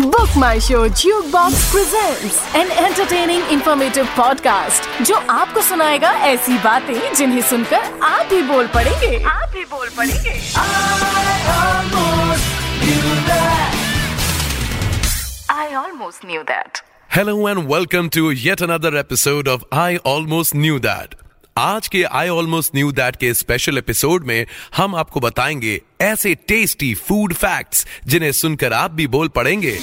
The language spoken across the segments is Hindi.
Book My Show Jukebox presents an entertaining informative podcast जो आपको सुनाएगा ऐसी बातें जिन्हें सुनकर आप भी बोल पड़ेंगे आप भी बोल पड़ेंगे I almost knew that. Hello and welcome to yet another episode of I Almost Knew That. आज के आई ऑलमोस्ट न्यू दैट के स्पेशल एपिसोड में हम आपको बताएँगे ऐसे टेस्टी फ़ूड फैक्ट्स जिन्हें सुनकर आप भी बोल पड़ेंगे।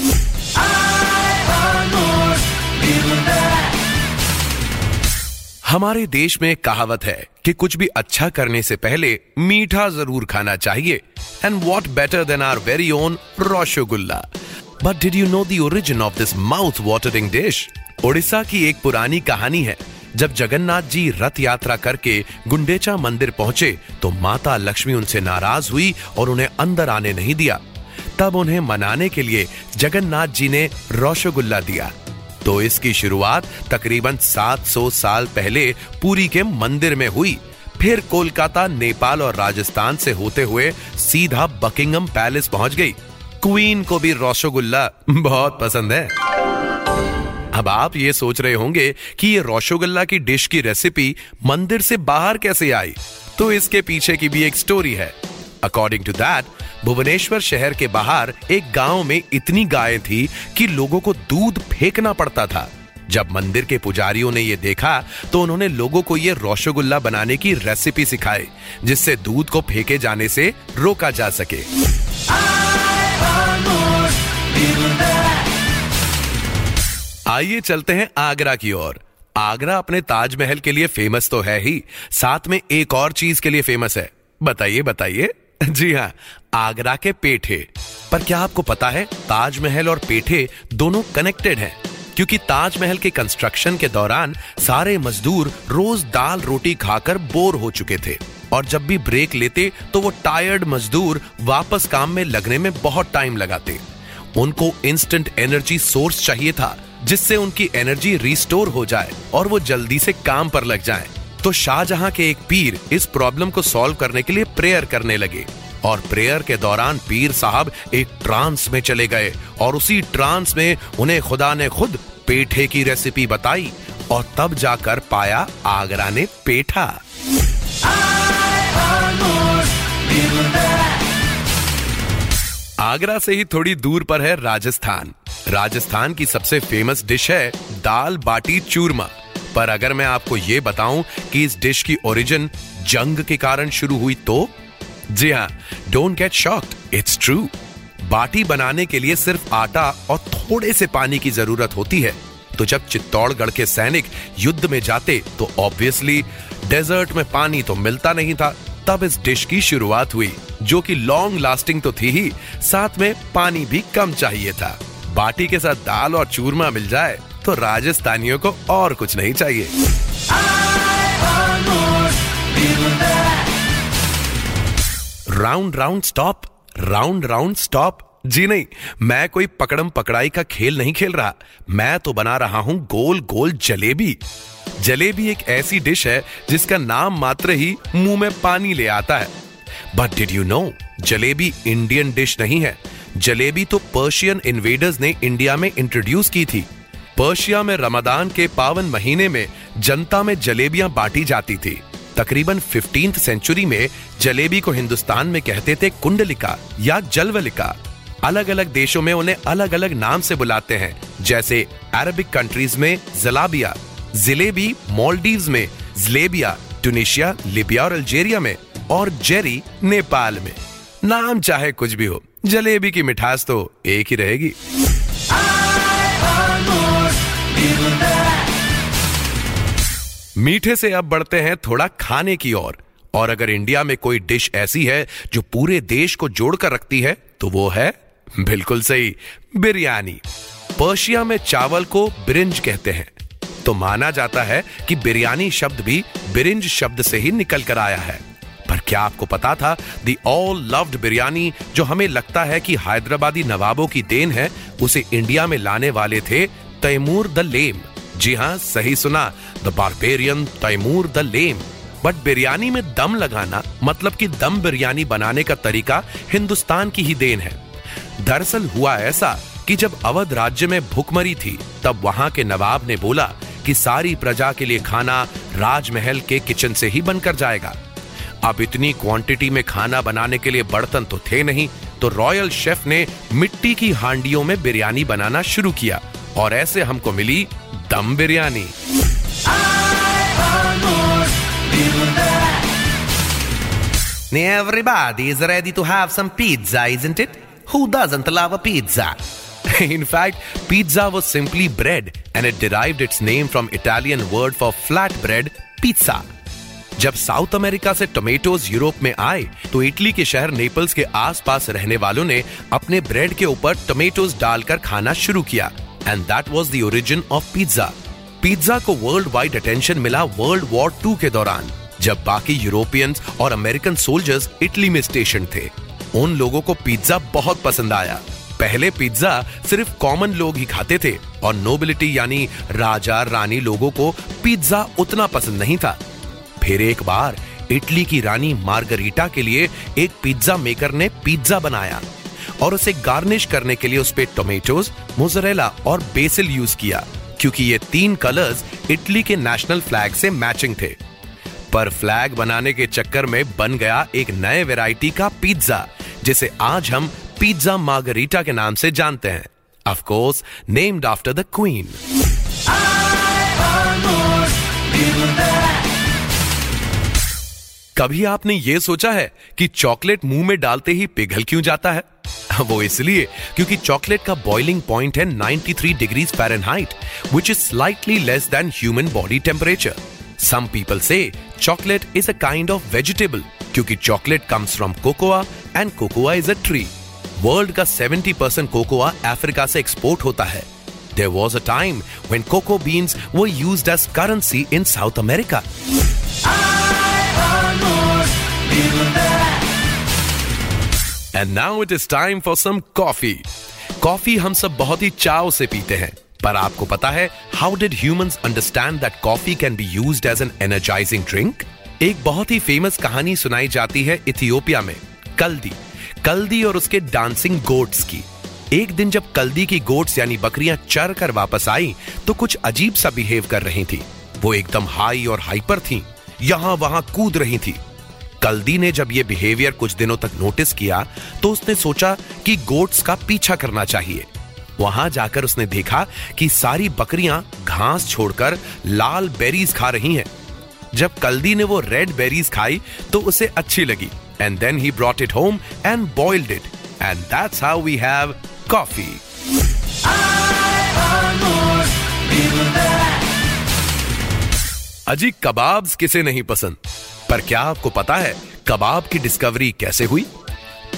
हमारे देश में कहावत है कि कुछ भी अच्छा करने से पहले मीठा ज़रूर खाना चाहिए। And what better than our very own rosogolla but did you know the origin of this mouth watering dish Odisha की एक पुरानी कहानी है। जब जगन्नाथ जी रथ यात्रा करके गुंडेचा मंदिर पहुँचे तो माता लक्ष्मी उनसे नाराज़ हुई और उन्हें अंदर आने नहीं दिया। तब उन्हें मनाने के लिए जगन्नाथ जी ने रोशोगुल्ला दिया। तो इसकी शुरुआत तकरीबन 700 साल पहले पुरी के मंदिर में हुई। फिर कोलकाता, नेपाल और राजस्थान से होते हुए सीधा बकिंगम पैलेस पहुँच गई। क्वीन को भी रोशोगुल्ला बहुत पसंद है। अब आप ये सोच रहे होंगे कि ये रोशोगुल्ला की डिश की रेसिपी मंदिर से बाहर कैसे आई? तो इसके पीछे की भी एक स्टोरी है। अकॉर्डिंग टू दैट भुवनेश्वर शहर के बाहर एक गाँव में इतनी गायें थी कि लोगों को दूध फेंकना पड़ता था। जब मंदिर के पुजारियों ने यह देखा तो उन्होंने लोगों को यह रोशोगुल्ला बनाने की रेसिपी सिखाई, जिससे दूध को फेंके जाने से रोका जा सके। आइए चलते हैं आगरा की ओर। आगरा अपने ताजमहल के लिए फ़ेमस तो है ही। साथ में एक और चीज़ के लिए फ़ेमस है। बताइए बताइए। जी हाँ आगरा के पेठे। पर क्या आपको पता है, ताजमहल और पेठे दोनों कनेक्टेड हैं? क्योंकि ताजमहल के कंस्ट्रक्शन के दौरान सारे मजदूर रोज दाल रोटी खाकर बोर हो चुके थे। और जब भी ब्रेक लेते तो वो टायर्ड मजदूर वापस काम में लगने में बहुत टाइम लगाते। उनको इंस्टेंट एनर्जी सोर्स चाहिए था। जिससे उनकी एनर्जी रिस्टोर हो जाए और वो जल्दी से काम पर लग जाए। तो शाहजहां के एक पीर इस प्रॉब्लम को सॉल्व करने के लिए प्रेयर करने लगे और प्रेयर के दौरान पीर साहब एक ट्रांस में चले गए और उसी ट्रांस में उन्हें खुदा ने खुद पेठे की रेसिपी बताई और तब जाकर पाया आगरा ने पेठा। आगरा से ही थोड़ी दूर पर है राजस्थान। राजस्थान की सबसे फ़ेमस डिश है दाल बाटी चूरमा। पर अगर मैं आपको ये बताऊँ कि इस डिश की ओरिजिन जंग के कारण शुरू हुई तो? जी हाँ don't get shocked it's true baati बनाने के लिए सिर्फ़ आटा और थोड़े से पानी की ज़रूरत होती है। तो जब चित्तौड़गढ़ के सैनिक युद्ध में जाते तो ऑब्वियसली डेजर्ट में पानी तो मिलता नहीं था। तब इस डिश की शुरुआत हुई, जो कि लॉन्ग लास्टिंग तो थी ही, साथ में पानी भी कम चाहिए था। बाटी के साथ दाल और चूरमा मिल जाए तो राजस्थानियों को और कुछ नहीं चाहिए। Round round stop, round round stop. जी नहीं, मैं कोई पकड़म पकड़ाई का खेल नहीं खेल रहा। मैं तो बना रहा हूँ गोल गोल जलेबी। जलेबी एक ऐसी डिश है जिसका नाम मात्र ही मुँह में पानी ले आता है। But did you know jalebi Indian dish नहीं है। जलेबी तो पर्शियन इन्वेडर्स ने इंडिया में इंट्रोड्यूस की थी। पर्शिया में रमदान के पावन महीने में जनता में जलेबियाँ बांटी जाती थी। तकरीबन फिफ्टींथ सेंचुरी में जलेबी को हिंदुस्तान में कहते थे कुंडलिका या जलवलिका। अलग अलग देशों में उन्हें अलग अलग नाम से बुलाते हैं, जैसे अरबिक कंट्रीज़ में जलाबिया जिलेबी मॉलडीव में जलेबिया टूनिशिया लिबिया और अल्जेरिया में, और जेरी नेपाल में। नाम चाहे कुछ भी हो। जलेबी की मिठास तो एक ही रहेगी। मीठे से अब बढ़ते हैं थोड़ा खाने की ओर। और, और अगर इंडिया में कोई डिश ऐसी है जो पूरे देश को जोड़कर रखती है तो वो है बिल्कुल सही बिरयानी। पर्शिया में चावल को ब्रिंज कहते हैं। तो माना जाता है कि बिरयानी शब्द भी बिरिंज शब्द से ही निकल कर आया है। क्या आपको पता था? दी ऑल लव्ड बिरयानी जो हमें लगता है कि हैदराबादी नवाबों की देन है, उसे इंडिया में लाने वाले थे तैमूर द लेम। जी हाँ सही सुना। The barbarian Timur the lame. But biryani में दम लगाना मतलब कि दम बिरयानी बनाने का तरीका हिंदुस्तान की ही देन है। दरअसल हुआ ऐसा कि जब अवध राज्य में भुखमरी थी, तब वहाँ के नवाब ने बोला कि सारी प्रजा के लिए खाना राजमहल के किचन से ही बनकर जाएगा। अब इतनी क्वांटिटी में खाना बनाने के लिए बर्तन तो थे नहीं तो रॉयल शेफ ने मिट्टी की हांडियों में बिरयानी बनाना शुरू किया और ऐसे हमको मिली dum biryani Everybody is ready to have some pizza, isn't it? Who doesn't love a pizza? In fact, pizza was simply bread and it derived its name from Italian word for flatbread, pizza. जब साउथ अमेरिका से टोमेटोज यूरोप में आए तो इटली के शहर नेपल्स के आसपास रहने वालों ने अपने ब्रेड के ऊपर टोमेटोज डालकर खाना शुरू किया। And that was the origin of pizza pizza को वर्ल्ड वाइड अटेंशन मिला वर्ल्ड वॉर टू के दौरान, जब बाकी यूरोपियंस और अमेरिकन सोल्जर्स इटली में स्टेशन थे। उन लोगों को पिज्जा बहुत पसंद आया। पहले पिज्जा सिर्फ़ कॉमन लोग ही खाते थे, और नोबिलिटी यानी राजा रानी लोगों को पिज्जा उतना पसंद नहीं था। फिर एक बार इटली की रानी मार्गरीटा के लिए एक पिज्जा मेकर ने पिज्जा बनाया और उसे गार्निश करने के लिए उस पे टोमेटोज, मोजरेला और बेसिल यूज़ किया, क्योंकि ये तीन कलर्स इटली के नेशनल फ्लैग से मैचिंग थे। पर फ्लैग बनाने के चक्कर में बन गया एक नए वैरायटी का पिज्जा, जिसे आज हम पिज्जा मार्गरीटा के नाम से जानते हैं। Of course named after the queen कभी आपने ये सोचा है कि चॉकलेट मुँह में डालते ही पिघल क्यों जाता है? वो इसलिए क्योंकि चॉकलेट का बॉइलिंग पॉइंट है 93 degrees Fahrenheit which is slightly less than human body temperature some people say chocolate is a kind of vegetable क्योंकि chocolate comes from cocoa and cocoa is a tree world का 70 परसेंट कोकोआ अफ्रीका से एक्सपोर्ट होता है। There was a time when cocoa beans were used as currency in South America. And now it is time for some coffee. Coffee हम सब बहुत ही चाव से पीते हैं, पर आपको पता है how did humans understand that coffee can be used as an energising drink एक बहुत ही फ़ेमस कहानी सुनाई जाती है इथियोपिया में, कल्दी। कल्दी और उसके डांसिंग गोट्स की। एक दिन जब कल्दी की गोट्स यानी बकरियाँ चर कर वापस आई तो कुछ अजीब सा बिहेव कर रही थी। वो एकदम हाई और हाइपर थी यहाँ वहाँ कूद रही थी। कल्दी ने जब ये बिहेवियर कुछ दिनों तक नोटिस किया तो उसने सोचा कि गोट्स का पीछा करना चाहिए। वहाँ जाकर उसने देखा कि सारी बकरियाँ घास छोड़कर लाल बेरीज खा रही हैं। जब कल्दी ने वो रेड बेरीज खाई तो उसे अच्छी लगी। And then he brought it home and boiled it and that's how we have coffee अजी, कबाब्स किसे नहीं पसंद? पर क्या आपको पता है, कबाब की डिस्कवरी कैसे हुई?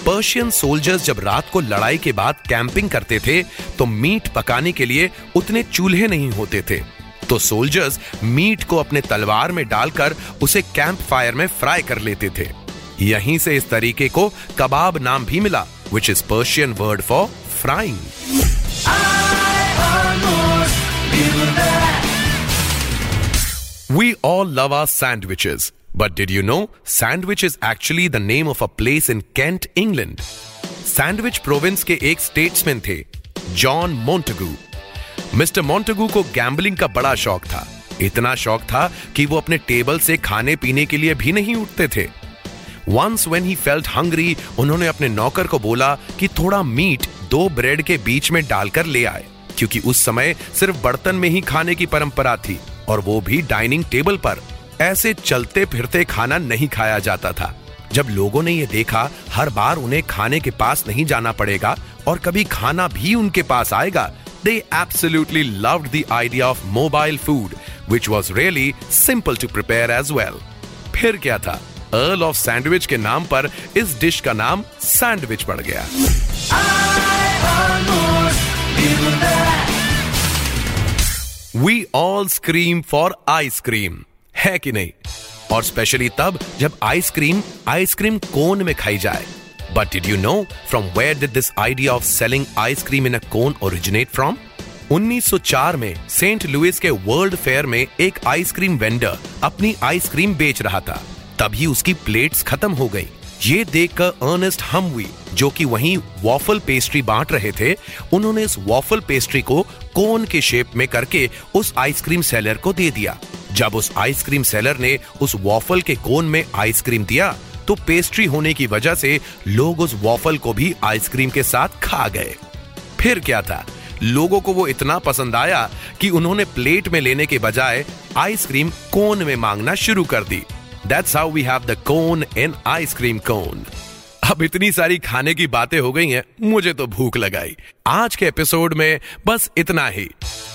पर्शियन सोल्जर्स जब रात को लड़ाई के बाद कैंपिंग करते थे तो मीट पकाने के लिए उतने चूल्हे नहीं होते थे। तो सोल्जर्स मीट को अपने तलवार में डालकर उसे कैंप फायर में फ्राई कर लेते थे। यहीं से इस तरीके को कबाब नाम भी मिला which is Persian word for frying We all love our sandwiches. But did you know sandwich is actually the name of a place in Kent, England? Sandwich province के एक स्टेट्समैन थे जॉन मोन्टेगू मिस्टर मोन्टेगू को गैम्बलिंग का बड़ा शौक था इतना शौक था कि वो अपने टेबल से खाने पीने के लिए भी नहीं उठते थे once when he felt hungry उन्होंने अपने नौकर को बोला कि थोड़ा मीट दो ब्रेड के बीच में डालकर ले आए क्योंकि उस समय सिर्फ़ बर्तन में ही खाने की परंपरा थी और वो भी डाइनिंग टेबल पर। ऐसे चलते फिरते खाना नहीं खाया जाता था। जब लोगों ने ये देखा, हर बार उन्हें खाने के पास नहीं जाना पड़ेगा और कभी खाना भी उनके पास आएगा they absolutely loved the idea of mobile food which was really simple to prepare as well फिर क्या था? अर्ल ऑफ़ सैंडविच के नाम पर इस डिश का नाम सैंडविच पड़ गया। We all scream for ice cream है कि नहीं? और स्पेशली तब जब आइसक्रीम आइसक्रीम कोन में खाई जाए। But did you know from where did this idea of selling ice cream in a cone originate from 1904 में सेंट लुइस के वर्ल्ड फेयर में एक आइसक्रीम वेंडर अपनी आइसक्रीम बेच रहा था। तभी उसकी प्लेट्स खत्म हो गई। ये देखकर अर्नेस्ट हमवी जो कि वहीं वॉफल पेस्ट्री बांट रहे थे। उन्होंने इस वॉफल पेस्ट्री को कोन के शेप में करके उस आइसक्रीम सेलर को दे दिया। जब उस आइसक्रीम सेलर ने उस वॉफल के कोन में आइसक्रीम दिया तो पेस्ट्री होने की वजह से लोग उस वॉफल को भी आइसक्रीम के साथ खा गए। फिर क्या था? लोगों को वो इतना पसंद आया कि उन्होंने प्लेट में लेने के बजाय आइसक्रीम कोन में मांगना शुरू कर दी। That's how we have the cone in ice cream cone अब इतनी सारी खाने की बातें हो गई हैं, मुझे तो भूख लगाई। आज के एपिसोड में बस इतना ही।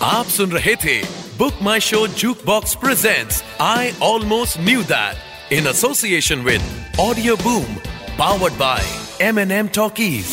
आप सुन रहे थे BookMyShow jukebox presents I almost knew that in association with Audioboom powered by M N M talkies